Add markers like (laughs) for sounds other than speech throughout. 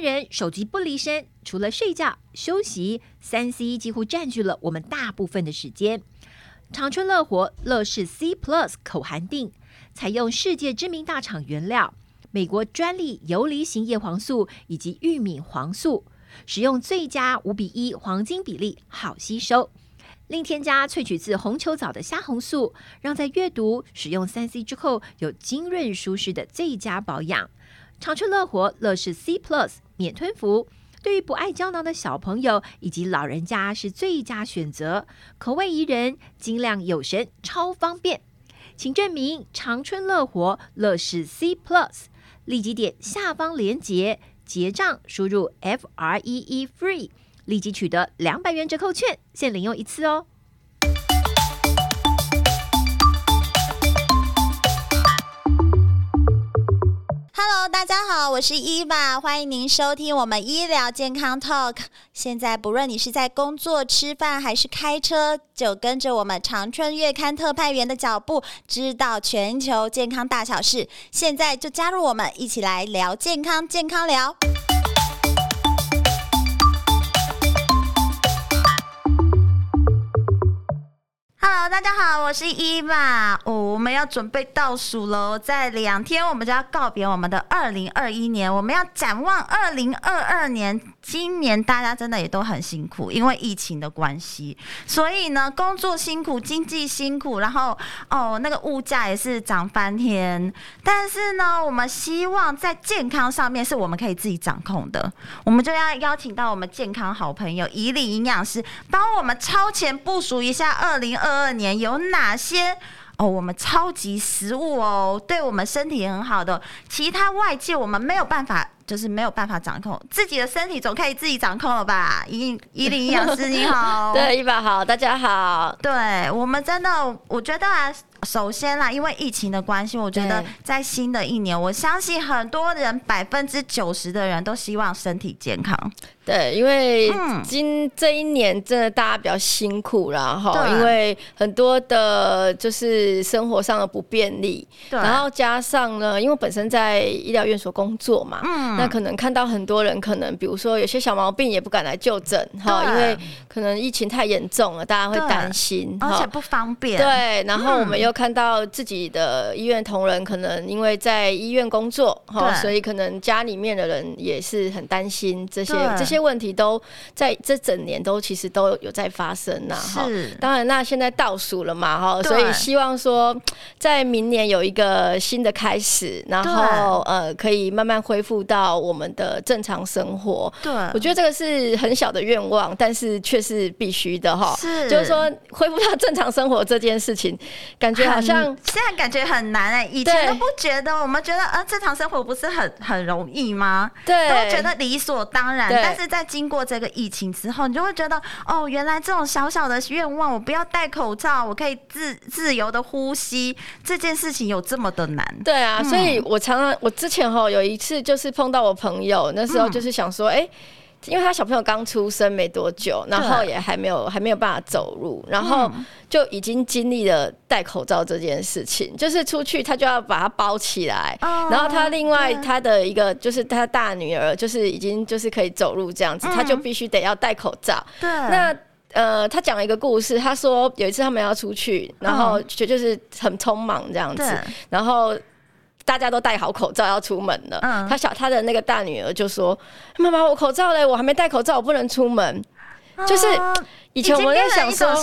人手机不离身，除了睡觉、休息，三 C 几乎占据了我们大部分的时间。长春乐活乐视 C Plus 口含錠，采用世界知名大厂原料，美国专利游离型叶黄素以及玉米黄素，使用最佳五比一黄金比例，好吸收。另添加萃取自红球藻的虾红素，让在阅读、使用三 C 之后有精润舒适的最佳保养。长春乐活乐视 C Plus 免吞服，对于不爱胶囊的小朋友以及老人家是最佳选择。口味宜人，精量有神，超方便。请证明长春乐活乐视 C Plus，立即点下方链接结账，输入 F R E E FREE。立即取得两百元折扣券，限领用一次哦。Hello，大家好，我是伊娃，欢迎您收听我们医疗健康 Talk。现在不论你是在工作、吃饭还是开车，就跟着我们长春月刊特派员的脚步，知道全球健康大小事。现在就加入我们，一起来聊健康，健康聊。Hello，大家好，我是伊娃。哦，我们要准备倒数喽，在两天我们就要告别我们的二零二一年，我们要展望二零二二年。今年大家真的也都很辛苦，因为疫情的关系，所以呢，工作辛苦，经济辛苦，然后哦，那个物价也是涨翻天。但是呢，我们希望在健康上面是我们可以自己掌控的，我们就要邀请到我们健康好朋友宜礼营养师，帮我们超前部署一下二零二二年有哪些哦，我们超级食物哦，对我们身体很好的，其他外界我们没有办法。就是没有办法掌控自己的身体，总可以自己掌控了吧？伊伊林营养师你好，(laughs) 对，伊娃好，大家好，对我们真的，我觉得啊。首先啦，因为疫情的关系，我觉得在新的一年，我相信很多人百分之九十的人都希望身体健康。对，因为今这一年真的大家比较辛苦，然后因为很多的就是生活上的不便利，然后加上呢，因为本身在医疗院所工作嘛，嗯，那可能看到很多人可能比如说有些小毛病也不敢来就诊哈，因为可能疫情太严重了，大家会担心，而且不方便。对，然后我们又。看到自己的医院同仁可能因为在医院工作哈，所以可能家里面的人也是很担心这些这些问题都在这整年都其实都有在发生呐哈。当然那现在倒数了嘛哈，所以希望说在明年有一个新的开始，然后呃可以慢慢恢复到我们的正常生活。对，我觉得这个是很小的愿望，但是却是必须的哈。是，就是说恢复到正常生活这件事情，感觉。好像现在感觉很难哎、欸，以前都不觉得，我们觉得呃正常生活不是很很容易吗？对，都觉得理所当然。但是在经过这个疫情之后，你就会觉得哦，原来这种小小的愿望，我不要戴口罩，我可以自自由的呼吸，这件事情有这么的难？对啊，所以我常常我之前哈有一次就是碰到我朋友，那时候就是想说，哎、欸。因为他小朋友刚出生没多久，然后也还没有还没有办法走路，然后就已经经历了戴口罩这件事情，就是出去他就要把它包起来，然后他另外他的一个就是他大女儿就是已经就是可以走路这样子，他就必须得要戴口罩。对，那呃，他讲了一个故事，他说有一次他们要出去，然后就就是很匆忙这样子，然后。大家都戴好口罩要出门了，嗯、他小他的那个大女儿就说：“妈妈，我口罩嘞，我还没戴口罩，我不能出门。”就是。以前我们在想说，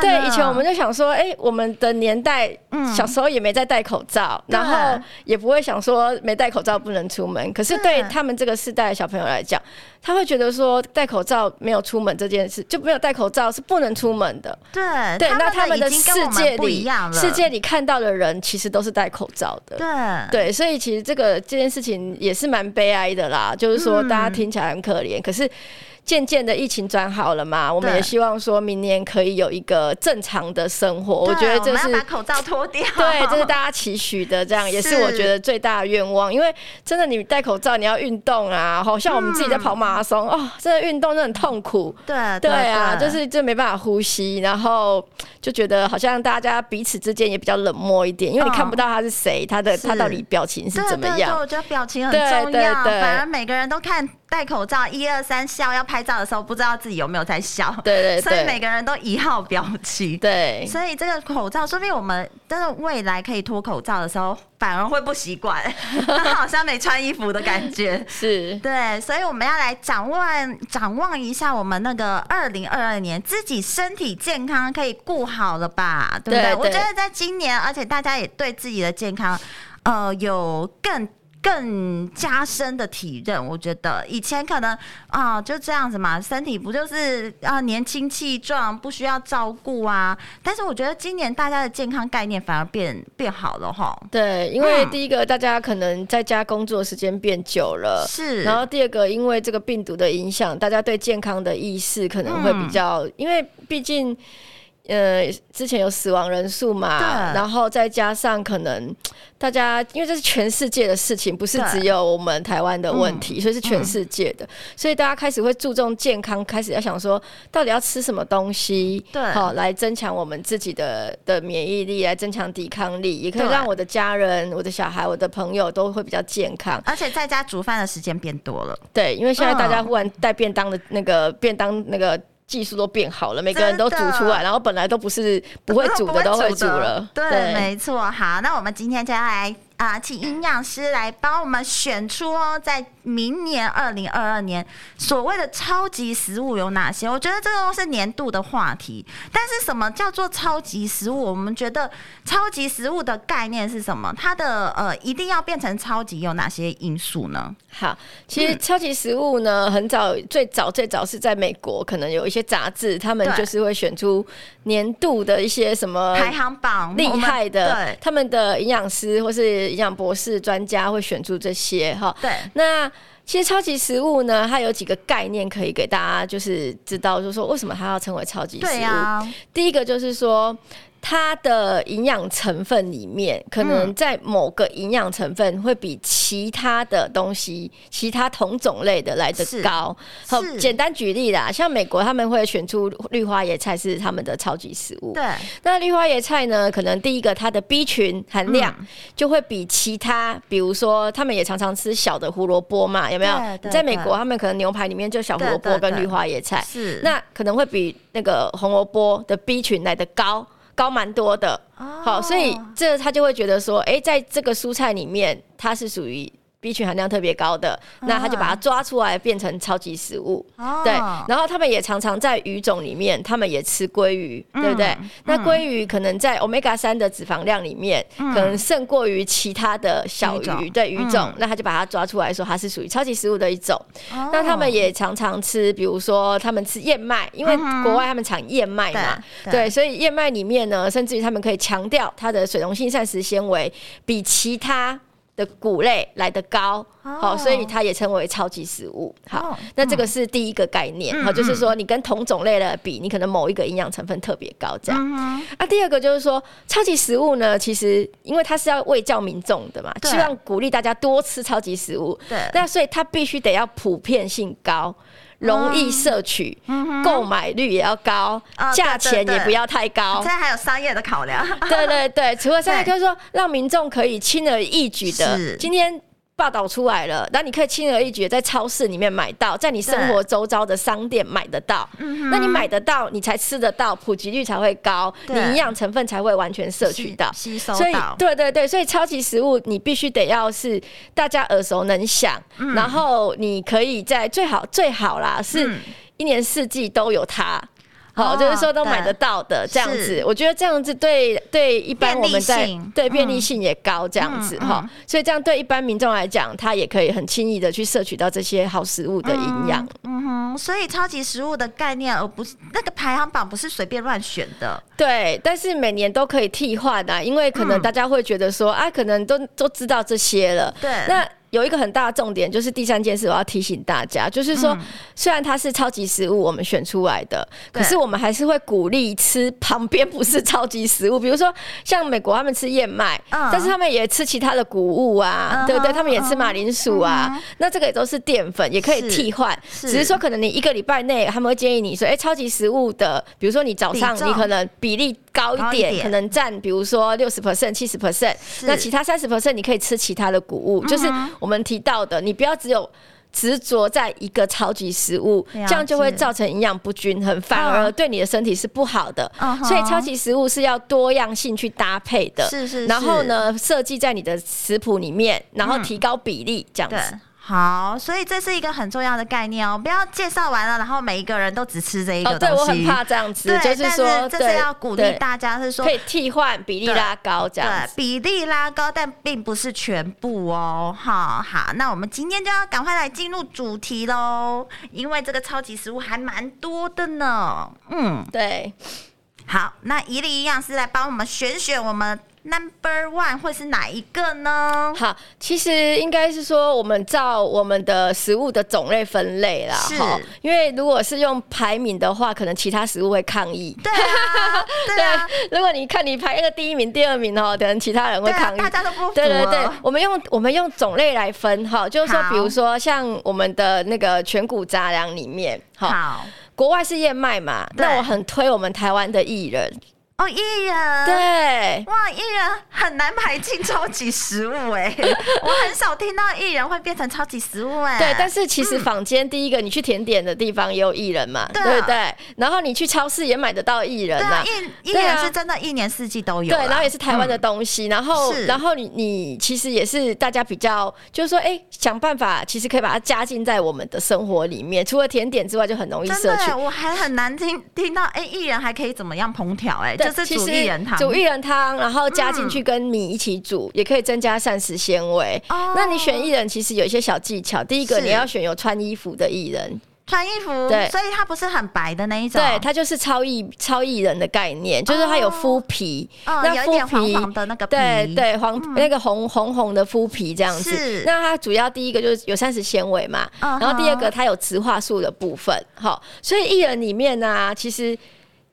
对，以前我们就想说，哎，我们的年代，小时候也没在戴口罩，然后也不会想说没戴口罩不能出门。可是对他们这个世代的小朋友来讲，他会觉得说戴口罩没有出门这件事，就没有戴口罩是不能出门的。对对，那他们的世界里，世界里看到的人其实都是戴口罩的。对对，所以其实这个这件事情也是蛮悲哀的啦，就是说大家听起来很可怜，可是。渐渐的疫情转好了嘛，我们也希望说明年可以有一个正常的生活。我觉得这是把口罩脱掉，(laughs) 对，这是大家期许的，这样 (laughs) 也是我觉得最大的愿望。因为真的，你戴口罩，你要运动啊，好像我们自己在跑马拉松哦，真的运动真的很痛苦。对对啊，就是就没办法呼吸，然后就觉得好像大家彼此之间也比较冷漠一点，因为你看不到他是谁，他的他到底表情是怎么样。我觉得表情很重要，反而每个人都看。戴口罩，一二三笑，要拍照的时候不知道自己有没有在笑。对对对，(laughs) 所以每个人都一号表情。对，所以这个口罩，说不定我们真的未来可以脱口罩的时候，反而会不习惯，(laughs) 好像没穿衣服的感觉。是，对，所以我们要来展望展望一下我们那个二零二二年，自己身体健康可以顾好了吧？对不对，我觉得在今年，而且大家也对自己的健康，呃，有更。更加深的体认，我觉得以前可能啊就这样子嘛，身体不就是啊年轻气壮，不需要照顾啊。但是我觉得今年大家的健康概念反而变变好了哈。对，因为第一个大家可能在家工作时间变久了，是。然后第二个，因为这个病毒的影响，大家对健康的意识可能会比较，嗯、因为毕竟。呃，之前有死亡人数嘛，然后再加上可能 (tsk) 大家，因为这是全世界的事情，不是只有我们台湾的问题，所以是全世界的，所以大家开始会注重健康，开始要想说，到底要吃什么东西，对，好来增强我们自己的的免疫力，来增强抵抗力，也可以让我的家人、我的小孩、我的朋友都会比较健康，而且在家煮饭的时间变多了，对，因为现在大家忽然带便当的那个便当那个。技术都变好了，每个人都煮出来，然后本来都不是不会煮的 (laughs) 都会煮了。对，对没错。好，那我们今天就要来啊、呃，请营养师来帮我们选出哦，在。明年二零二二年所谓的超级食物有哪些？我觉得这个都是年度的话题。但是什么叫做超级食物？我们觉得超级食物的概念是什么？它的呃，一定要变成超级有哪些因素呢？好，其实超级食物呢，很早最早最早是在美国，可能有一些杂志，他们就是会选出年度的一些什么排行榜，厉害的，对，他们的营养师或是营养博士专家会选出这些哈。对，那。其实超级食物呢，它有几个概念可以给大家，就是知道，就是说为什么它要称为超级食物。对啊，第一个就是说。它的营养成分里面，可能在某个营养成分会比其他的东西、嗯、其他同种类的来得高。好，简单举例啦，像美国他们会选出绿花椰菜是他们的超级食物。对，那绿花椰菜呢，可能第一个它的 B 群含量就会比其他，嗯、比如说他们也常常吃小的胡萝卜嘛，有没有？在美国他们可能牛排里面就小胡萝卜跟绿花椰菜，是那可能会比那个红萝卜的 B 群来得高。高蛮多的，好，所以这他就会觉得说，哎，在这个蔬菜里面，它是属于。B 群含量特别高的，那他就把它抓出来变成超级食物。哦、对，然后他们也常常在鱼种里面，他们也吃鲑鱼，嗯、对不对？嗯、那鲑鱼可能在 Omega 三的脂肪量里面，嗯、可能胜过于其他的小鱼，鱼对鱼种，嗯、那他就把它抓出来说它是属于超级食物的一种。哦、那他们也常常吃，比如说他们吃燕麦，因为国外他们产燕麦嘛，对，所以燕麦里面呢，甚至于他们可以强调它的水溶性膳食纤维比其他。的谷类来得高，好，所以它也称为超级食物。好，那这个是第一个概念，好，就是说你跟同种类的比，你可能某一个营养成分特别高，这样。啊，第二个就是说，超级食物呢，其实因为它是要喂教民众的嘛，希望鼓励大家多吃超级食物。对，那所以它必须得要普遍性高。容易摄取，购、嗯、买率也要高，价、哦、钱也不要太高。现在还有商业的考量。对对对，除了商业，就是说让民众可以轻而易举的。今天。报道出来了，那你可以轻而易举在超市里面买到，在你生活周遭的商店买得到。那你买得到，你才吃得到，普及率才会高，你营养成分才会完全摄取到，吸收到。所以，对对对，所以超级食物你必须得要是大家耳熟能详，然后你可以在最好最好啦，是一年四季都有它。好，就是说都买得到的这样子，我觉得这样子对对一般我们在对便利性也高这样子哈，所以这样对一般民众来讲，他也可以很轻易的去摄取到这些好食物的营养。嗯哼，所以超级食物的概念，而不是那个排行榜不是随便乱选的。对，但是每年都可以替换的，因为可能大家会觉得说啊，可能都都知道这些了。对，那。有一个很大的重点，就是第三件事，我要提醒大家，就是说，虽然它是超级食物，我们选出来的，可是我们还是会鼓励吃旁边不是超级食物，比如说像美国他们吃燕麦，但是他们也吃其他的谷物啊，对不对？他们也吃马铃薯啊，那这个也都是淀粉，也可以替换，只是说可能你一个礼拜内他们会建议你说，哎，超级食物的，比如说你早上你可能比例高一点，可能占比如说六十 percent、七十 percent，那其他三十 percent 你可以吃其他的谷物，就是。我们提到的，你不要只有执着在一个超级食物，这样就会造成营养不均衡，反而对你的身体是不好的。所以超级食物是要多样性去搭配的，是是。然后呢，设计在你的食谱里面，然后提高比例，这样子。好，所以这是一个很重要的概念哦，不要介绍完了，然后每一个人都只吃这一个东西。哦，对，我很怕这样子，就是说，这是要鼓励大家，是说可以替换比例拉高这样子。对，比例拉高，但并不是全部哦。好好，那我们今天就要赶快来进入主题喽，因为这个超级食物还蛮多的呢。嗯，对。好，那怡俐营养师来帮我们选选我们。Number one 会是哪一个呢？好，其实应该是说，我们照我们的食物的种类分类啦。是，因为如果是用排名的话，可能其他食物会抗议。对啊，(laughs) 对啊。如果你看你排一个第一名、第二名哦，可能其他人会抗议。大家都不服。对对对，我们用我们用种类来分哈，就是说，比如说像我们的那个全谷杂粮里面，好，国外是燕麦嘛，那我很推我们台湾的薏仁。哦，薏仁对，哇，薏仁很难排进超级食物哎，(laughs) 我很少听到薏仁会变成超级食物哎。对，但是其实坊间第一个，你去甜点的地方也有薏仁嘛，对。不对？然后你去超市也买得到薏仁呐，薏薏仁是真的一年四季都有，对，然后也是台湾的东西，然后然后你你其实也是大家比较就是说，哎，想办法其实可以把它加进在我们的生活里面，除了甜点之外，就很容易摄取。我还很难听听到，哎，薏仁还可以怎么样烹调？哎，对。是煮薏仁汤，煮薏仁汤，然后加进去跟米一起煮，嗯、也可以增加膳食纤维。哦、那你选薏仁其实有一些小技巧。第一个，你要选有穿衣服的薏仁，穿衣服，对，所以它不是很白的那一种。对，它就是超薏超薏仁的概念，就是它有麸皮，哦、那麸皮黄黄的那个皮，对对黄、嗯、那个红红红的麸皮这样子。那它主要第一个就是有膳食纤维嘛，嗯、然后第二个它有植化素的部分。好，所以薏仁里面呢、啊，其实。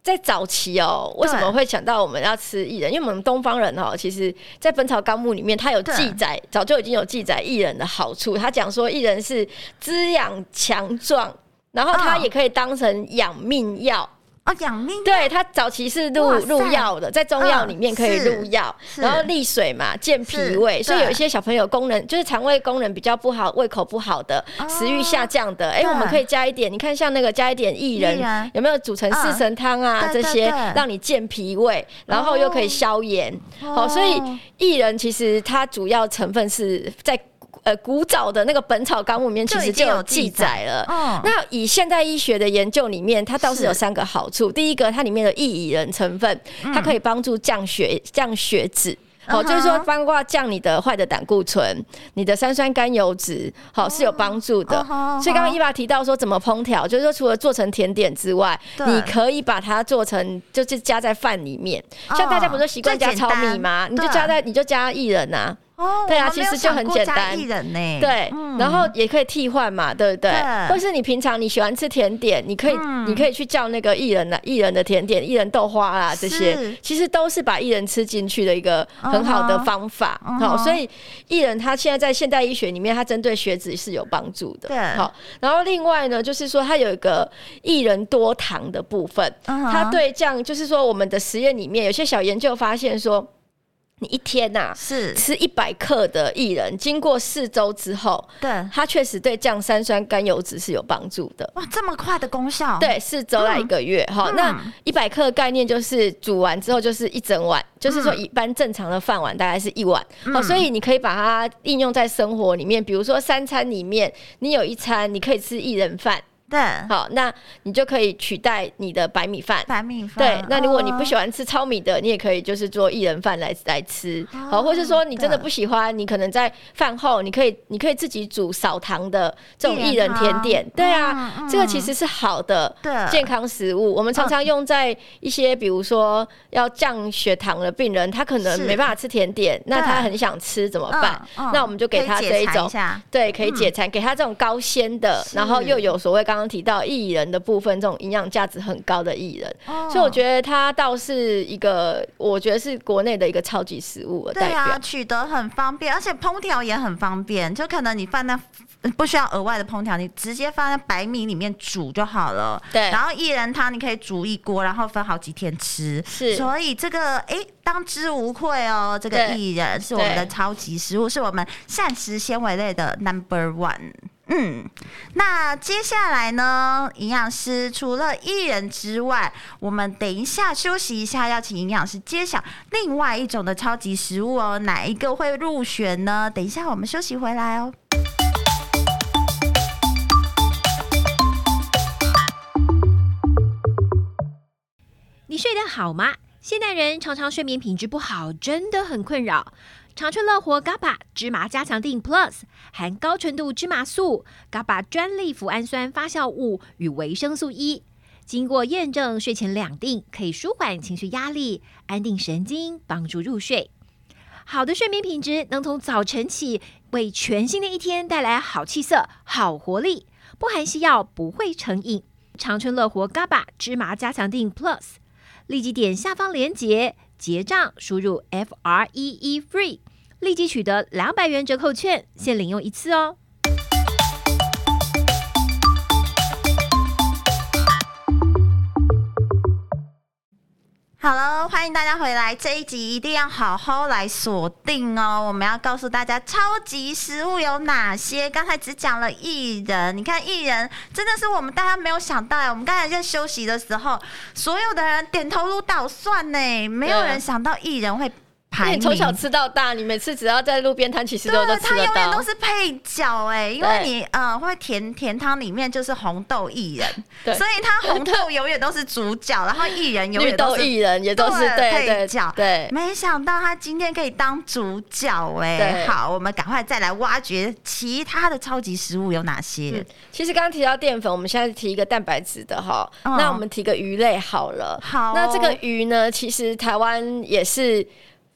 在早期哦，为什么会想到我们要吃薏仁？因为我们东方人哦，其实，在《本草纲目》里面，它有记载，早就已经有记载薏仁的好处。他讲说，薏仁是滋养强壮，然后它也可以当成养命药。哦，养命。对，它早期是入入药的，在中药里面可以入药，然后利水嘛，健脾胃，所以有一些小朋友功能就是肠胃功能比较不好，胃口不好的，食欲下降的，哎，我们可以加一点，你看像那个加一点薏仁，有没有煮成四神汤啊？这些让你健脾胃，然后又可以消炎，好，所以薏仁其实它主要成分是在。呃，古早的那个《本草纲目》里面其实就有记载了。嗯，那以现代医学的研究里面，它倒是有三个好处。第一个，它里面的薏仁成分，它可以帮助降血、降血脂。好，就是说，包括降你的坏的胆固醇、你的三酸甘油脂，好是有帮助的。所以刚刚伊娃提到说怎么烹调，就是说除了做成甜点之外，你可以把它做成，就是加在饭里面。像大家不是习惯加糙米吗？你就加在，你就加薏仁呐。哦，对啊，其实就很简单。人呢、欸对，然后也可以替换嘛，对不对？或是你平常你喜欢吃甜点，你可以你可以去叫那个薏仁的薏仁的甜点，薏仁豆花啦这些，其实都是把薏仁吃进去的一个很好的方法。好，所以薏仁它现在在现代医学里面，它针对血脂是有帮助的。对，好，然后另外呢，就是说它有一个薏仁多糖的部分，它对这样就是说我们的实验里面有些小研究发现说。你一天呐，是吃一百克的薏仁，经过四周之后，对，它确实对降三酸甘油脂是有帮助的。哇，这么快的功效？对，四周来一个月哈。那一百克的概念就是煮完之后就是一整碗，就是说一般正常的饭碗大概是一碗。好，所以你可以把它应用在生活里面，比如说三餐里面，你有一餐你可以吃薏仁饭。对，好，那你就可以取代你的白米饭。白米饭，对。那如果你不喜欢吃糙米的，你也可以就是做薏仁饭来来吃。好，或是说你真的不喜欢，你可能在饭后，你可以你可以自己煮少糖的这种薏仁甜点。对啊，这个其实是好的健康食物。我们常常用在一些比如说要降血糖的病人，他可能没办法吃甜点，那他很想吃怎么办？那我们就给他这一种，对，可以解馋，给他这种高纤的，然后又有所谓刚。刚刚提到薏仁的部分，这种营养价值很高的薏仁，哦、所以我觉得它倒是一个，我觉得是国内的一个超级食物的代表。对啊，取得很方便，而且烹调也很方便。就可能你放在不需要额外的烹调，你直接放在白米里面煮就好了。对，然后薏仁汤你可以煮一锅，然后分好几天吃。是，所以这个哎、欸，当之无愧哦。这个薏仁是我们的超级食物，是我们膳食纤维类的 Number One。嗯，那接下来呢？营养师除了薏仁之外，我们等一下休息一下，要请营养师揭晓另外一种的超级食物哦，哪一个会入选呢？等一下我们休息回来哦。你睡得好吗？现代人常常睡眠品质不好，真的很困扰。长春乐活 GABA 芝麻加强錠 Plus 含高纯度芝麻素、GABA 专利脯氨酸发酵物与维生素 E，经过验证，睡前两錠可以舒缓情绪压力、安定神经，帮助入睡。好的睡眠品质能从早晨起为全新的一天带来好气色、好活力。不含西药，不会成瘾。长春乐活 GABA 芝麻加强錠 Plus，立即点下方链接结账，输入 F R E E FREE。立即取得两百元折扣券，限领用一次哦。好了，欢迎大家回来，这一集一定要好好来锁定哦。我们要告诉大家超级食物有哪些。刚才只讲了薏仁，你看薏仁真的是我们大家没有想到哎。我们刚才在休息的时候，所有的人点头如捣蒜呢，没有人想到薏仁会。你从小吃到大，你每次只要在路边摊，其实都都吃得到。它永远都是配角哎，因为你呃会甜甜汤里面就是红豆薏仁，(laughs) 所以它红豆永远都是主角，然后薏仁永远都是薏仁也都是配角。对，没想到他今天可以当主角哎。好，我们赶快再来挖掘其他的超级食物有哪些。其实刚刚提到淀粉，我们现在提一个蛋白质的哈，那我们提个鱼类好了。好，那这个鱼呢，其实台湾也是。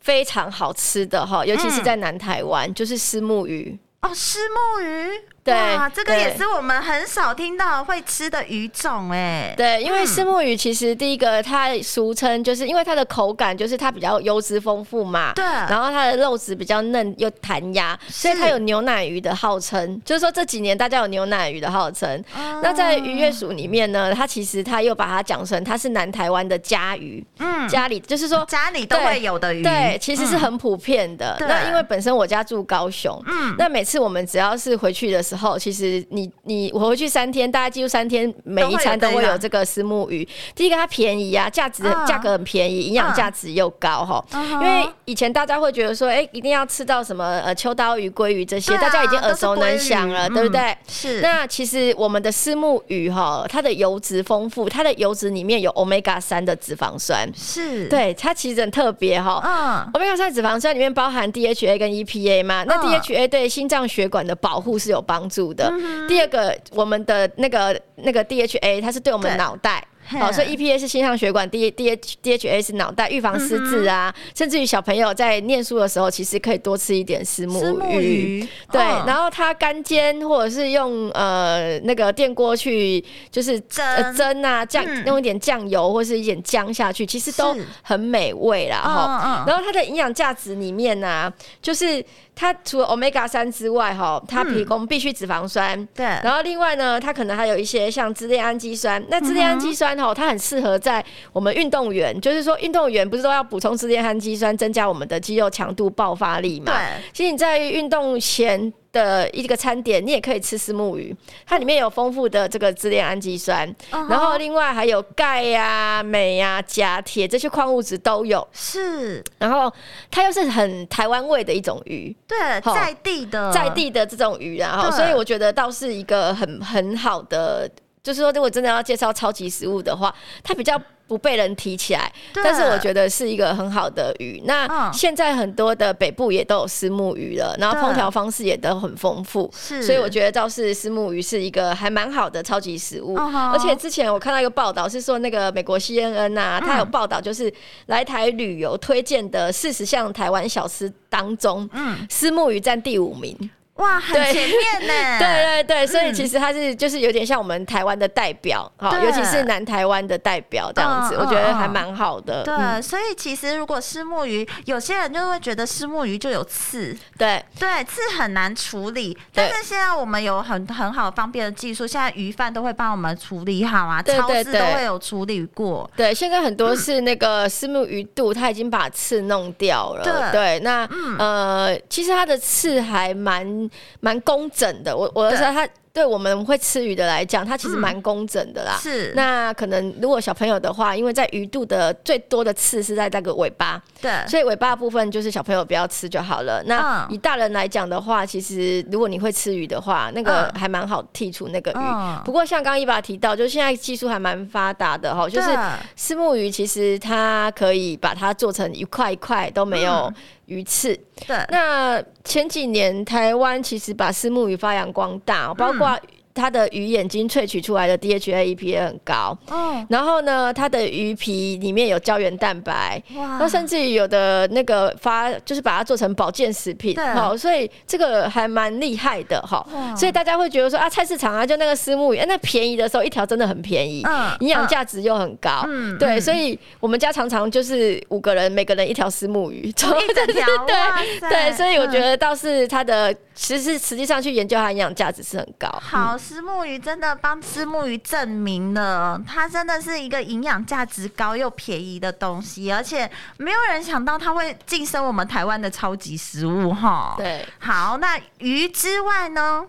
非常好吃的哈，尤其是在南台湾，嗯、就是虱目鱼哦，虱目鱼。对，这个也是我们很少听到会吃的鱼种哎。对，因为石目鱼其实第一个它俗称就是因为它的口感就是它比较油脂丰富嘛，对，然后它的肉质比较嫩又弹牙，所以它有牛奶鱼的号称。就是说这几年大家有牛奶鱼的号称。那在渔业署里面呢，它其实它又把它讲成它是南台湾的家鱼，嗯，家里就是说家里都会有的鱼，对，其实是很普遍的。那因为本身我家住高雄，嗯，那每次我们只要是回去的时候，其实你你我回去三天，大概几乎三天每一餐都会有这个虱目鱼。第一个它便宜啊，价值价格很便宜，营养价值又高哈。因为以前大家会觉得说，哎，一定要吃到什么呃秋刀鱼、鲑鱼这些，大家已经耳熟能详了，对不对？是。那其实我们的虱目鱼哈，它的油脂丰富，它的油脂里面有 Omega 三的脂肪酸，是对它其实很特别哈。嗯。Omega 三脂肪酸里面包含 DHA 跟 EPA 嘛，那 DHA 对心脏血管的保护是有帮助的。第二个，我们的那个那个 DHA，它是对我们脑袋。好，所以 EPA 是心脏血管，D D H D H A 是脑袋预防失智啊，嗯、甚至于小朋友在念书的时候，其实可以多吃一点石目鱼。鱼。对，哦、然后它干煎或者是用呃那个电锅去就是蒸。蒸啊酱，嗯、用一点酱油或是一点姜下去，其实都很美味啦哈。然后它的营养价值里面呢、啊，就是它除了 Omega 三之外哈，它提供必需脂肪酸，对、嗯，然后另外呢，它可能还有一些像支链氨基酸，那支链氨基酸。它很适合在我们运动员，就是说运动员不是都要补充支链氨基酸，增加我们的肌肉强度、爆发力嘛？对。其实你在运动前的一个餐点，你也可以吃石目鱼，它里面有丰富的这个支链氨基酸，uh huh. 然后另外还有钙呀、镁呀、钾、铁这些矿物质都有。是。然后它又是很台湾味的一种鱼，对，在地的，在地的这种鱼，然后所以我觉得倒是一个很很好的。就是说，如果真的要介绍超级食物的话，它比较不被人提起来，但是我觉得是一个很好的鱼。那现在很多的北部也都有虱目鱼了，然后烹调方式也都很丰富，所以我觉得倒是虱目鱼是一个还蛮好的超级食物。而且之前我看到一个报道是说，那个美国 CNN 啊，它有报道就是来台旅游推荐的四十项台湾小吃当中，嗯，虱目鱼占第五名。哇，很前面呢！(laughs) 对对对，所以其实它是就是有点像我们台湾的代表，好，尤其是南台湾的代表这样子，我觉得还蛮好的。对，所以其实如果虱目鱼，有些人就会觉得虱目鱼就有刺，对对，刺很难处理。但是现在我们有很很好方便的技术，现在鱼贩都会帮我们处理好啊，超市都会有处理过。对，现在很多是那个虱目鱼肚，它已经把刺弄掉了。对，那呃，其实它的刺还蛮。蛮工整的。我我的说它。对我们会吃鱼的来讲，它其实蛮工整的啦。嗯、是。那可能如果小朋友的话，因为在鱼肚的最多的刺是在那个尾巴，对。所以尾巴的部分就是小朋友不要吃就好了。那以大人来讲的话，其实如果你会吃鱼的话，那个还蛮好剔除那个鱼。嗯、不过像刚刚伊爸提到，就是现在技术还蛮发达的哈，就是虱目鱼其实它可以把它做成一块一块都没有鱼刺。对。那前几年台湾其实把虱目鱼发扬光大，包括。挂它的鱼眼睛萃取出来的 DHA EPA 很高，哦，然后呢，它的鱼皮里面有胶原蛋白，哇，那甚至于有的那个发就是把它做成保健食品，好，所以这个还蛮厉害的哈，所以大家会觉得说啊，菜市场啊，就那个丝木鱼，那便宜的时候一条真的很便宜，嗯，营养价值又很高，嗯，对，所以我们家常常就是五个人，每个人一条丝木鱼，(laughs) 一整条，对对，所以我觉得倒是它的其实实际上去研究它营养价值是很高，好。虱目鱼真的帮石木鱼证明了，它真的是一个营养价值高又便宜的东西，而且没有人想到它会晋升我们台湾的超级食物哈。对，好，那鱼之外呢？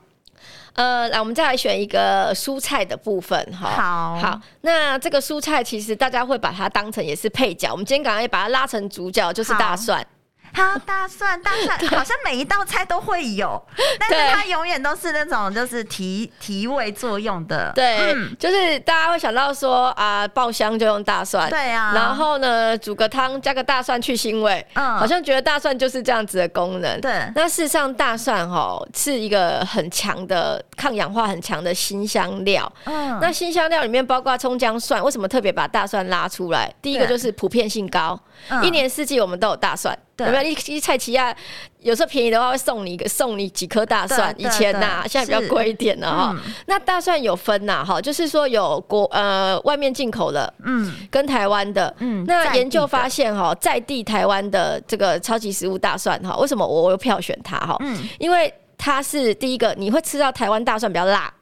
呃，来，我们再来选一个蔬菜的部分哈。好，好，那这个蔬菜其实大家会把它当成也是配角，我们今天赶快把它拉成主角，就是大蒜。好，大蒜，大蒜好像每一道菜都会有，但是它永远都是那种就是提提味作用的。对，嗯、就是大家会想到说啊，爆香就用大蒜。对啊。然后呢，煮个汤加个大蒜去腥味。嗯。好像觉得大蒜就是这样子的功能。对。那事实上，大蒜哈是一个很强的抗氧化、很强的新香料。嗯。那新香料里面包括葱姜蒜，为什么特别把大蒜拉出来？第一个就是普遍性高，嗯、一年四季我们都有大蒜。有没有一一菜齐亚？有时候便宜的话会送你一个，送你几颗大蒜。以前呐、啊，现在比较贵一点了哈。嗯、那大蒜有分呐，哈，就是说有国呃外面进口的，嗯，跟台湾的，嗯。那研究发现哈，在地台湾的这个超级食物大蒜哈，为什么我我又票选它哈？嗯，因为它是第一个，你会吃到台湾大蒜比较辣。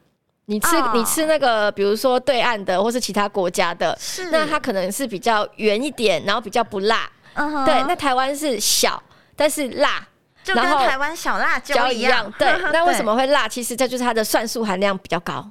你吃、哦、你吃那个，比如说对岸的或是其他国家的，是那它可能是比较圆一点，然后比较不辣。Uh huh. 对，那台湾是小，但是辣，就跟台湾小辣椒一样。对，(laughs) 那为什么会辣？其实这就是它的蒜素含量比较高。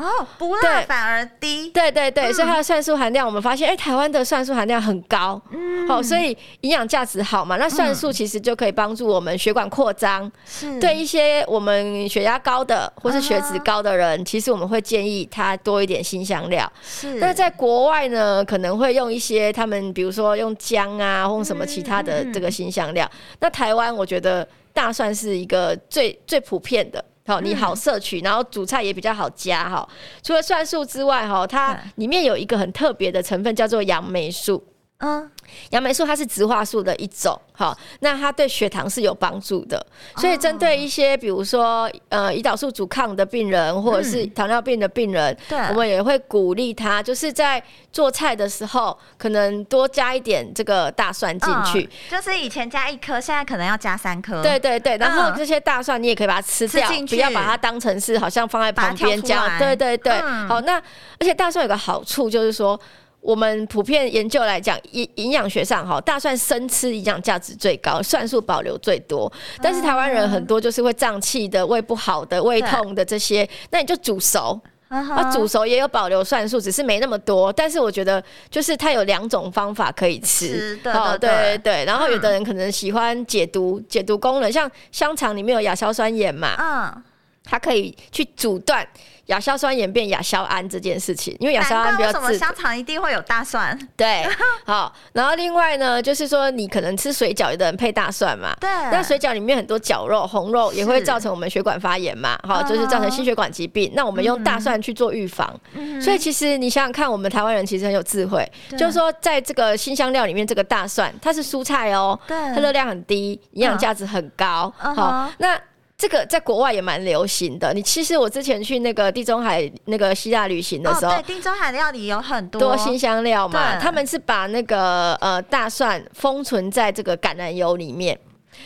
哦，不辣反而低，对对对，所以它的蒜素含量，我们发现，哎，台湾的蒜素含量很高，嗯，好，所以营养价值好嘛，那蒜素其实就可以帮助我们血管扩张，是。对一些我们血压高的或是血脂高的人，其实我们会建议他多一点新香料。是，那在国外呢，可能会用一些他们，比如说用姜啊，或什么其他的这个新香料。那台湾我觉得大蒜是一个最最普遍的。好，你好摄取，然后煮菜也比较好加哈。除了蒜素之外，哈，它里面有一个很特别的成分，叫做杨梅素。嗯，杨梅素它是植化素的一种，好，那它对血糖是有帮助的，所以针对一些比如说呃胰岛素阻抗的病人，或者是糖尿病的病人，对，我们也会鼓励他，就是在做菜的时候，可能多加一点这个大蒜进去，就是以前加一颗，现在可能要加三颗，对对对，然后这些大蒜你也可以把它吃掉，不要把它当成是好像放在旁边这样，对对对，好，那而且大蒜有个好处就是说。我们普遍研究来讲，营营养学上哈，大蒜生吃营养价值最高，蒜素保留最多。但是台湾人很多就是会胀气的、胃不好的、胃痛的这些，那你就煮熟，(laughs) 啊，煮熟也有保留蒜素，只是没那么多。但是我觉得，就是它有两种方法可以吃，哦，对对对。然后有的人可能喜欢解毒，嗯、解毒功能，像香肠里面有亚硝酸盐嘛，嗯，它可以去阻断。亚硝酸盐变亚硝胺这件事情，因为亚硝胺比较。为什么香肠一定会有大蒜？(laughs) 对，好，然后另外呢，就是说你可能吃水饺，有的人配大蒜嘛。对。那水饺里面很多绞肉、红肉也会造成我们血管发炎嘛，好，就是造成心血管疾病。那我们用大蒜去做预防，嗯、所以其实你想想看，我们台湾人其实很有智慧，就是说在这个新香料里面，这个大蒜它是蔬菜哦，对，它热量很低，营养价值很高。好、uh，huh、那。这个在国外也蛮流行的。你其实我之前去那个地中海那个希腊旅行的时候，哦、对，地中海料理有很多多辛香料嘛。他们是把那个呃大蒜封存在这个橄榄油里面，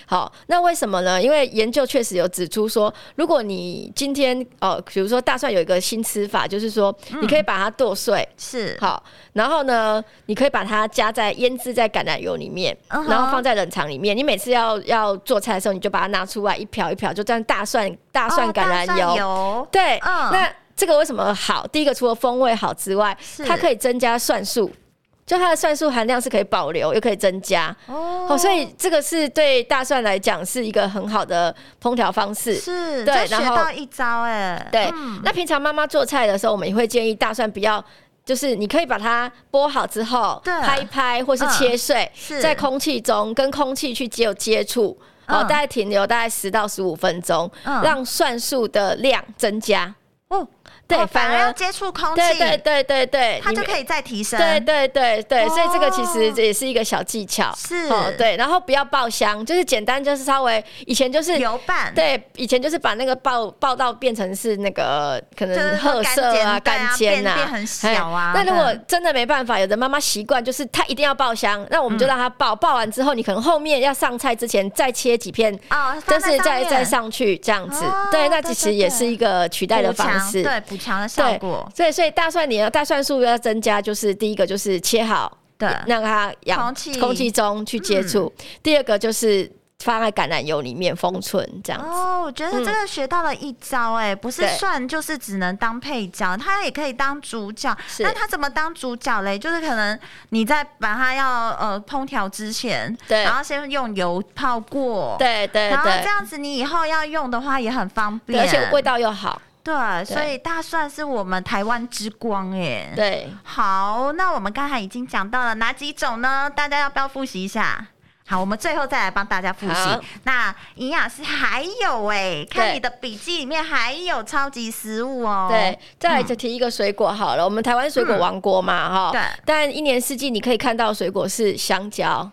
好，那为什么呢？因为研究确实有指出说，如果你今天哦，比如说大蒜有一个新吃法，就是说你可以把它剁碎，是好，然后呢，你可以把它加在腌制在橄榄油里面，然后放在冷藏里面。你每次要要做菜的时候，你就把它拿出来一瓢一瓢，就这样大蒜大蒜橄榄油，对，那这个为什么好？第一个除了风味好之外，它可以增加蒜素。就它的蒜素含量是可以保留，又可以增加哦，oh, 所以这个是对大蒜来讲是一个很好的烹调方式。是，对，学到一招哎。对，嗯、那平常妈妈做菜的时候，我们也会建议大蒜不要，就是你可以把它剥好之后，拍一拍或是切碎，嗯、在空气中跟空气去接有接触，好、嗯，大概停留大概十到十五分钟，嗯、让蒜素的量增加。哦。对，反而要接触空气，对对对对对，它就可以再提升。对对对对，所以这个其实也是一个小技巧。是，哦对，然后不要爆香，就是简单，就是稍微以前就是油拌，对，以前就是把那个爆爆到变成是那个可能褐色啊、干煎啊，变很小啊。那如果真的没办法，有的妈妈习惯就是她一定要爆香，那我们就让她爆，爆完之后，你可能后面要上菜之前再切几片，哦就是再再上去这样子。对，那其实也是一个取代的方式。对。补强的效果，对，所以大蒜你要大蒜素要增加，就是第一个就是切好，对，让它氧空气空气中去接触；嗯、第二个就是放在橄榄油里面封存，这样子。哦，我觉得真的学到了一招，哎，不是蒜就是只能当配角，它也可以当主角。是那它怎么当主角嘞？就是可能你在把它要呃烹调之前，对，然后先用油泡过，对，对对，然后这样子你以后要用的话也很方便，而且味道又好。对，所以大蒜是我们台湾之光耶。对，好，那我们刚才已经讲到了哪几种呢？大家要不要复习一下？好，我们最后再来帮大家复习。那营养师还有哎，看你的笔记里面还有超级食物哦。对，再来就提一个水果好了，嗯、我们台湾水果王国嘛，哈、嗯。对。但一年四季你可以看到水果是香蕉。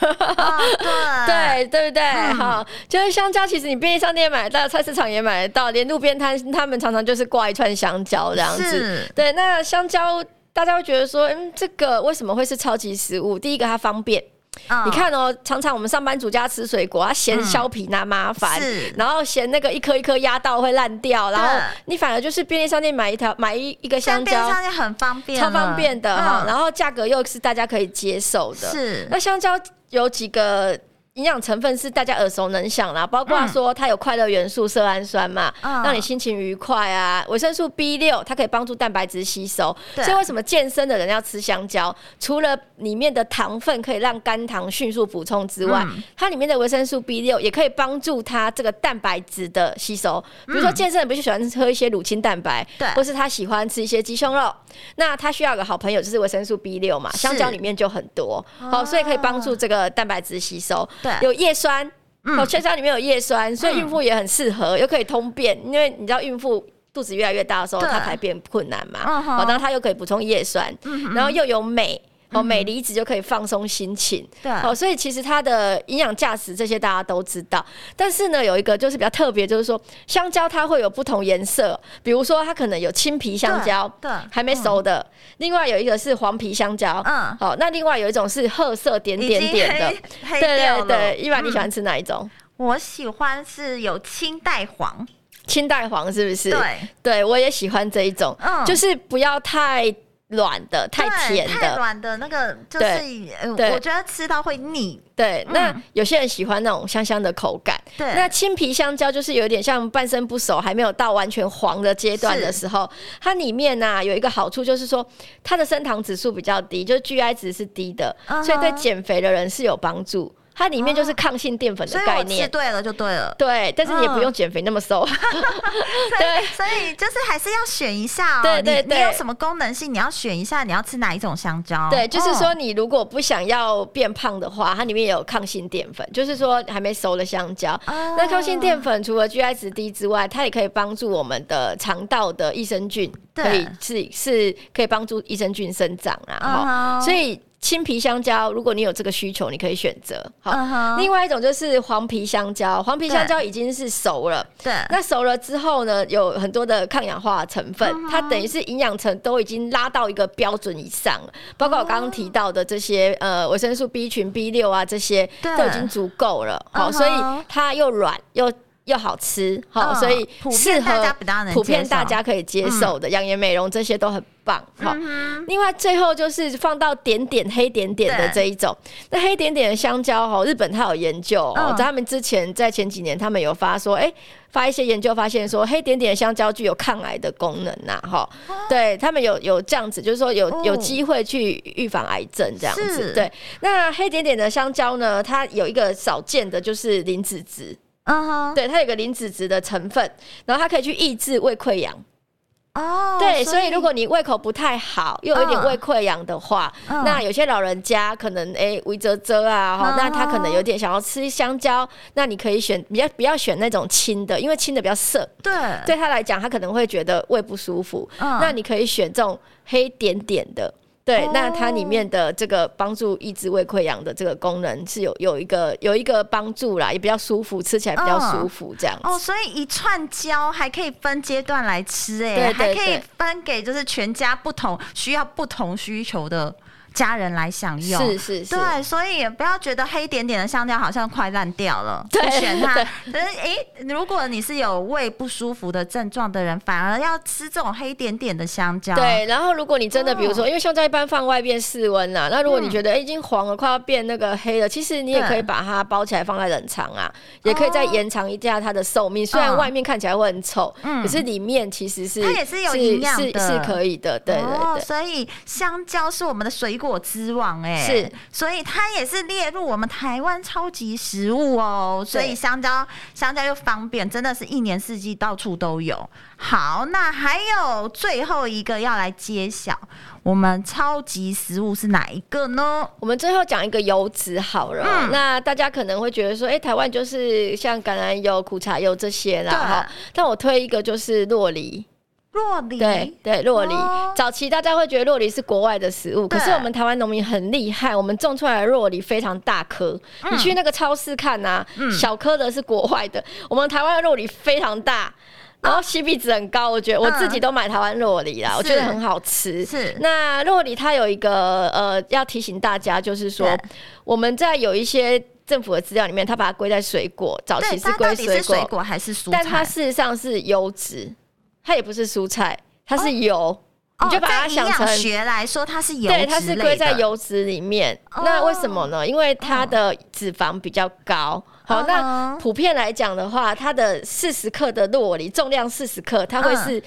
哦、对 (laughs) 对对不对？好、嗯，就是香蕉，其实你便利商店买到，菜市场也买得到，连路边摊他们常常就是挂一串香蕉这样子。对，那香蕉大家会觉得说，嗯，这个为什么会是超级食物？第一个它方便，哦、你看哦，常常我们上班族家吃水果，啊嫌削皮那麻烦，嗯、然后嫌那个一颗一颗压到会烂掉，然后你反而就是便利商店买一条买一一个香蕉，便利商店很方便，超方便的哈，嗯、然后价格又是大家可以接受的。是，那香蕉。有几个营养成分是大家耳熟能详啦，包括说它有快乐元素色氨酸嘛，嗯、让你心情愉快啊。维生素 B 六，它可以帮助蛋白质吸收。所以为什么健身的人要吃香蕉？除了里面的糖分可以让肝糖迅速补充之外，嗯、它里面的维生素 B 六也可以帮助它这个蛋白质的吸收。比如说健身人不是喜欢喝一些乳清蛋白，对，或是他喜欢吃一些鸡胸肉，那他需要有个好朋友就是维生素 B 六嘛，香蕉里面就很多，是好，所以可以帮助这个蛋白质吸收。对。有叶酸，哦，雀巢里面有叶酸，所以孕妇也很适合，又可以通便，因为你知道孕妇肚子越来越大的时候，她排便困难嘛，然后她又可以补充叶酸，然后又有镁。哦，镁离子就可以放松心情。对，哦，所以其实它的营养价值这些大家都知道。但是呢，有一个就是比较特别，就是说香蕉它会有不同颜色，比如说它可能有青皮香蕉，对，还没熟的。另外有一个是黄皮香蕉，嗯，好，那另外有一种是褐色点点点的，对对 (laughs) 对。一般你喜欢吃哪一种？我喜欢是有青带黄，清代黄是不是？对，对我也喜欢这一种，嗯就是不要太。软的太甜的，太软的那个就是，对我觉得吃到会腻。对，那有些人喜欢那种香香的口感。对，那青皮香蕉就是有点像半生不熟，还没有到完全黄的阶段的时候，它里面呢有一个好处，就是说它的升糖指数比较低，就是 GI 值是低的，所以对减肥的人是有帮助。它里面就是抗性淀粉的概念，吃对了就对了。对，但是你也不用减肥那么瘦。(laughs) 对，所以就是还是要选一下哦。对对对，你有什么功能性，你要选一下，你要吃哪一种香蕉？对，就是说你如果不想要变胖的话，它里面也有抗性淀粉，就是说还没熟的香蕉。那抗性淀粉除了 GI 值低之外，它也可以帮助我们的肠道的益生菌，可以是是可以帮助益生菌生长啊。所以。青皮香蕉，如果你有这个需求，你可以选择。好，uh huh. 另外一种就是黄皮香蕉，黄皮香蕉已经是熟了。对，那熟了之后呢，有很多的抗氧化成分，uh huh. 它等于是营养层都已经拉到一个标准以上了，包括我刚刚提到的这些呃维生素 B 群、B 六啊，这些都已经足够了。好，uh. 所以它又软又。又好吃，好，嗯、所以适合普遍大家可以接受的养颜美容，这些都很棒。好，嗯、另外最后就是放到点点黑点点的这一种，那黑点点的香蕉哈，日本它有研究哦，嗯、在他们之前在前几年他们有发说，哎、欸，发一些研究发现说黑点点的香蕉具有抗癌的功能呐，哈，对他们有有这样子，就是说有有机会去预防癌症这样子。对，那黑点点的香蕉呢，它有一个少见的就是磷脂质。嗯哼，uh. 对，它有个磷脂质的成分，然后它可以去抑制胃溃疡。哦，oh, 对，所以，所以如果你胃口不太好，又有一点胃溃疡的话，uh, uh. 那有些老人家可能哎胃啧啧啊，哈、uh，huh. 那他可能有点想要吃香蕉，那你可以选，比较不要选那种青的，因为青的比较涩。对，对他来讲，他可能会觉得胃不舒服。嗯，uh. 那你可以选这种黑点点的。对，那它里面的这个帮助抑制胃溃疡的这个功能是有有一个有一个帮助啦，也比较舒服，吃起来比较舒服这样子。哦，所以一串胶还可以分阶段来吃，哎，还可以分给就是全家不同需要不同需求的。家人来享用，是是是，对，所以也不要觉得黑点点的香蕉好像快烂掉了，对，选它。可是，诶，如果你是有胃不舒服的症状的人，反而要吃这种黑点点的香蕉。对，然后如果你真的，比如说，因为香蕉一般放外边室温呐，那如果你觉得已经黄了，快要变那个黑了，其实你也可以把它包起来放在冷藏啊，也可以再延长一下它的寿命。虽然外面看起来会很丑，可是里面其实是它也是有营养的，是可以的。对对对，所以香蕉是我们的水果之王哎，是，所以它也是列入我们台湾超级食物哦。所以香蕉，香蕉又方便，真的是一年四季到处都有。好，那还有最后一个要来揭晓，我们超级食物是哪一个呢？我们最后讲一个油脂好了。嗯、那大家可能会觉得说，哎、欸，台湾就是像橄榄油、苦茶油这些啦哈。但我推一个就是洛梨。酪梨，对对，洛梨。哦、早期大家会觉得洛梨是国外的食物，可是我们台湾农民很厉害，我们种出来的洛梨非常大颗。嗯、你去那个超市看呐、啊，嗯、小颗的是国外的，(laughs) 我们台湾的洛梨非常大，然后 CP 值很高。我觉得我自己都买台湾洛梨啦，嗯、我觉得很好吃。是那洛梨它有一个呃，要提醒大家，就是说我们在有一些政府的资料里面，它把它归在水果，早期是归水果，水果还是蔬菜？但它事实上是优质。它也不是蔬菜，它是油，哦、你就把它想成、哦、学来说，它是油，对，它是归在油脂里面。哦、那为什么呢？因为它的脂肪比较高。哦、好，那普遍来讲的话，它的四十克的洛梨重量四十克，它会是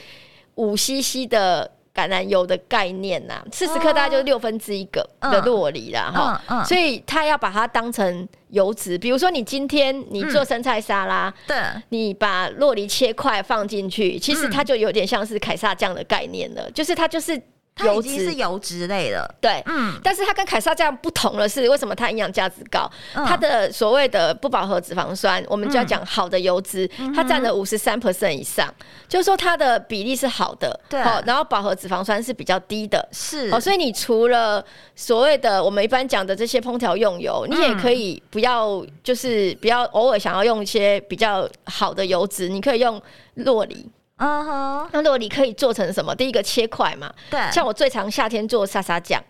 五 CC 的。橄榄油的概念呐，四十克大概就是六分之一个的洛梨啦，哈、嗯，嗯。嗯、所以它要把它当成油脂。比如说，你今天你做生菜沙拉，对、嗯，你把洛梨切块放进去，其实它就有点像是凯撒酱的概念了，就是它就是。它已经是油脂类的，对，嗯，但是它跟凯撒酱不同的是，为什么它营养价值高？嗯、它的所谓的不饱和脂肪酸，我们就要讲好的油脂，嗯、它占了五十三 percent 以上，嗯、就是说它的比例是好的，对，然后饱和脂肪酸是比较低的，是，哦，所以你除了所谓的我们一般讲的这些烹调用油，嗯、你也可以不要，就是不要偶尔想要用一些比较好的油脂，你可以用洛梨。嗯哼，那如果你可以做成什么？第一个切块嘛，对，像我最常夏天做沙沙酱。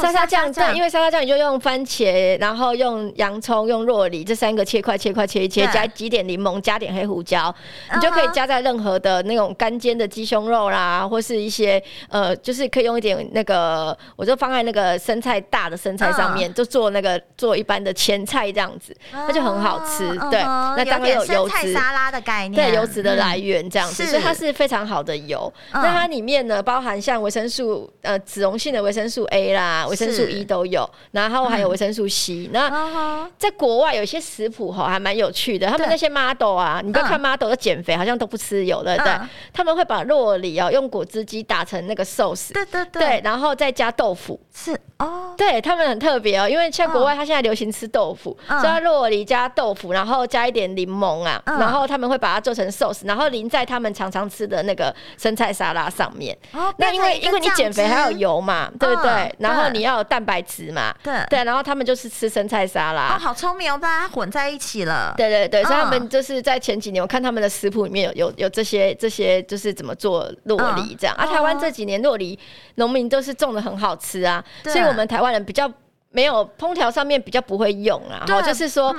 沙沙酱，对，因为沙沙酱你就用番茄，然后用洋葱，用酪梨这三个切块切块切一切，加几点柠檬，加点黑胡椒，你就可以加在任何的那种干煎的鸡胸肉啦，或是一些呃，就是可以用一点那个，我就放在那个生菜大的生菜上面，就做那个做一般的前菜这样子，那就很好吃。对，那当然有油脂沙拉的概念，对，油脂的来源这样子，所以它是非常好的油。那它里面呢，包含像维生素呃脂溶性的维生素 A 啦。维生素 E 都有，然后还有维生素 C。那在国外有些食谱哈还蛮有趣的，他们那些 model 啊，你不要看 model 的减肥好像都不吃油的，对，他们会把洛梨哦用果汁机打成那个寿司，对对对，然后再加豆腐，是哦，对他们很特别哦，因为像国外，他现在流行吃豆腐，嗯、所以洛梨加豆腐，然后加一点柠檬啊，嗯、然后他们会把它做成寿司，然后淋在他们常常吃的那个生菜沙拉上面。哦，那因为因为你减肥还有油嘛，对不对？嗯、然后你要有蛋白质嘛，对对，然后他们就是吃生菜沙拉。哦，好聪明哦，把它混在一起了。对对对，所以他们就是在前几年，我看他们的食谱里面有有有这些这些，就是怎么做洛梨这样。嗯、啊，台湾这几年洛梨农民都是种的很好吃啊，所以。我们台湾人比较没有烹调上面比较不会用啊，然后就是说，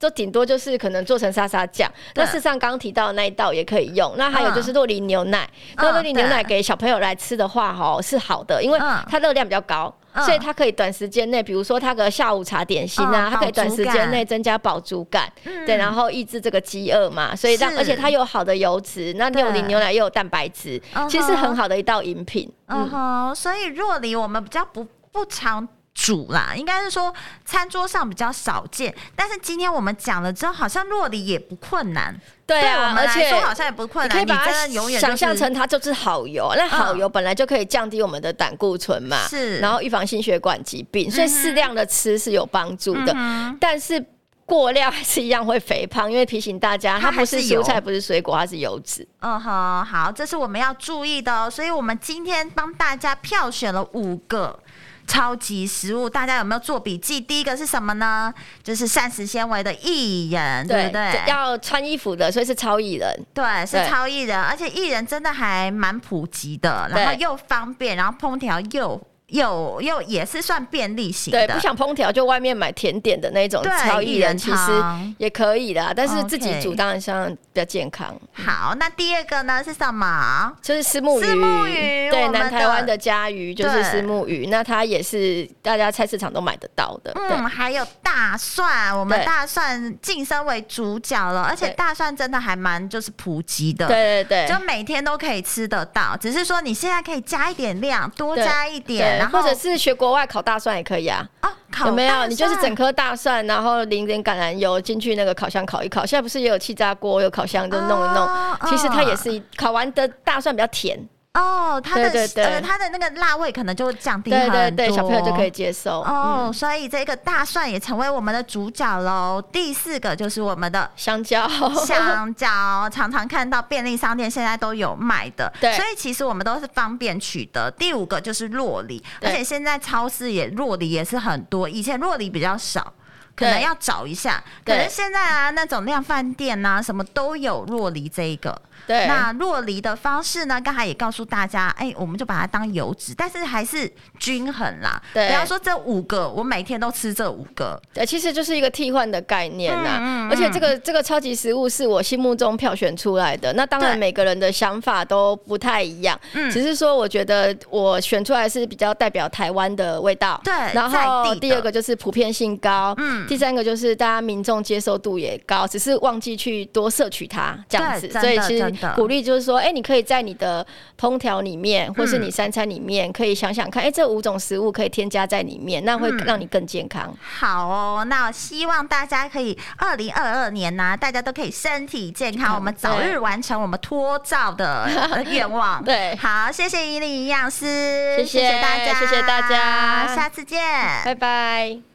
就顶多就是可能做成沙沙酱。那事实上刚刚提到的那一道也可以用。那还有就是洛梨牛奶，那洛梨牛奶给小朋友来吃的话，哈是好的，因为它热量比较高，所以它可以短时间内，比如说它的下午茶点心啊，它可以短时间内增加饱足感，对，然后抑制这个饥饿嘛。所以让而且它有好的油脂，那六零牛奶又有蛋白质，其实是很好的一道饮品。嗯哼，所以若离我们比较不。不常煮啦，应该是说餐桌上比较少见。但是今天我们讲了之后，好像酪梨也不困难。对啊，而且说好像也不困难。你可以把它想象成它就是好油，那好油本来就可以降低我们的胆固醇嘛，是，然后预防心血管疾病，所以适量的吃是有帮助的。但是过量还是一样会肥胖，因为提醒大家，它不是蔬菜，不是水果，它是油脂。嗯哼，好，这是我们要注意的哦。所以我们今天帮大家票选了五个。超级食物，大家有没有做笔记？第一个是什么呢？就是膳食纤维的薏仁，对，不对？要穿衣服的，所以是超薏仁。对，是超薏仁，而且薏仁真的还蛮普及的，然后又方便，然后烹调又。有又也是算便利型的，对，不想烹调就外面买甜点的那种超薏仁，其实也可以的，但是自己煮当然像比较健康。好，那第二个呢是什么？就是石目鱼，虱目鱼，对，南台湾的家鱼就是石目鱼，那它也是大家菜市场都买得到的。嗯，还有大蒜，我们大蒜晋升为主角了，而且大蒜真的还蛮就是普及的，对对对，就每天都可以吃得到，只是说你现在可以加一点量，多加一点。然后或者是学国外烤大蒜也可以啊，啊，有没有？你就是整颗大蒜，然后淋点橄榄油进去那个烤箱烤一烤。现在不是也有气炸锅，有烤箱，就弄一弄。哦、其实它也是烤完的大蒜比较甜。哦，它的呃，它的那个辣味可能就会降低很多，对对对，小朋友就可以接受。哦，嗯、所以这个大蒜也成为我们的主角喽。第四个就是我们的香蕉，香蕉常常看到便利商店现在都有卖的，对，所以其实我们都是方便取得。第五个就是洛梨，而且现在超市也洛梨也是很多，以前洛梨比较少，可能要找一下。可能现在啊，那种量饭店呐，什么都有洛梨这一个。对，那酪梨的方式呢？刚才也告诉大家，哎、欸，我们就把它当油脂，但是还是均衡啦。对，不要说这五个，我每天都吃这五个。对，其实就是一个替换的概念呐。嗯嗯嗯，而且这个这个超级食物是我心目中票选出来的。那当然每个人的想法都不太一样，嗯，只是说我觉得我选出来是比较代表台湾的味道。对，然后第二个就是普遍性高，嗯，第三个就是大家民众接受度也高，只是忘记去多摄取它这样子。所以其实。鼓励就是说，哎、欸，你可以在你的烹调里面，或是你三餐里面，可以想想看，哎、欸，这五种食物可以添加在里面，那会让你更健康。嗯、好哦，那希望大家可以二零二二年呢、啊，大家都可以身体健康，我们早日完成我们脱照的 (laughs) 愿望。对，好，谢谢伊利营养师，谢谢大家，谢谢大家，下次见，拜拜。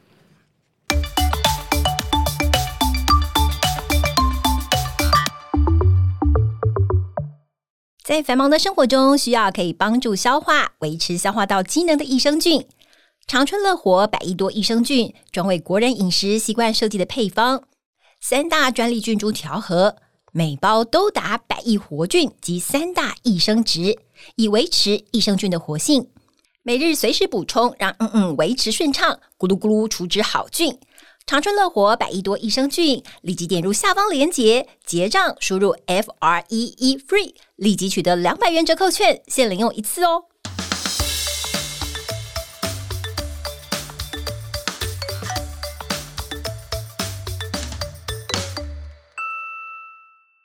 在繁忙的生活中，需要可以帮助消化、维持消化道机能的益生菌。长春乐活百亿多益生菌，专为国人饮食习惯设计的配方，三大专利菌株调和，每包都达百亿活菌及三大益生值，以维持益生菌的活性。每日随时补充，让嗯嗯维持顺畅，咕噜咕噜储值好菌。长春乐活百亿多益生菌，立即点入下方链接结账，输入 F R E E FREE，立即取得两百元折扣券，限领用一次哦。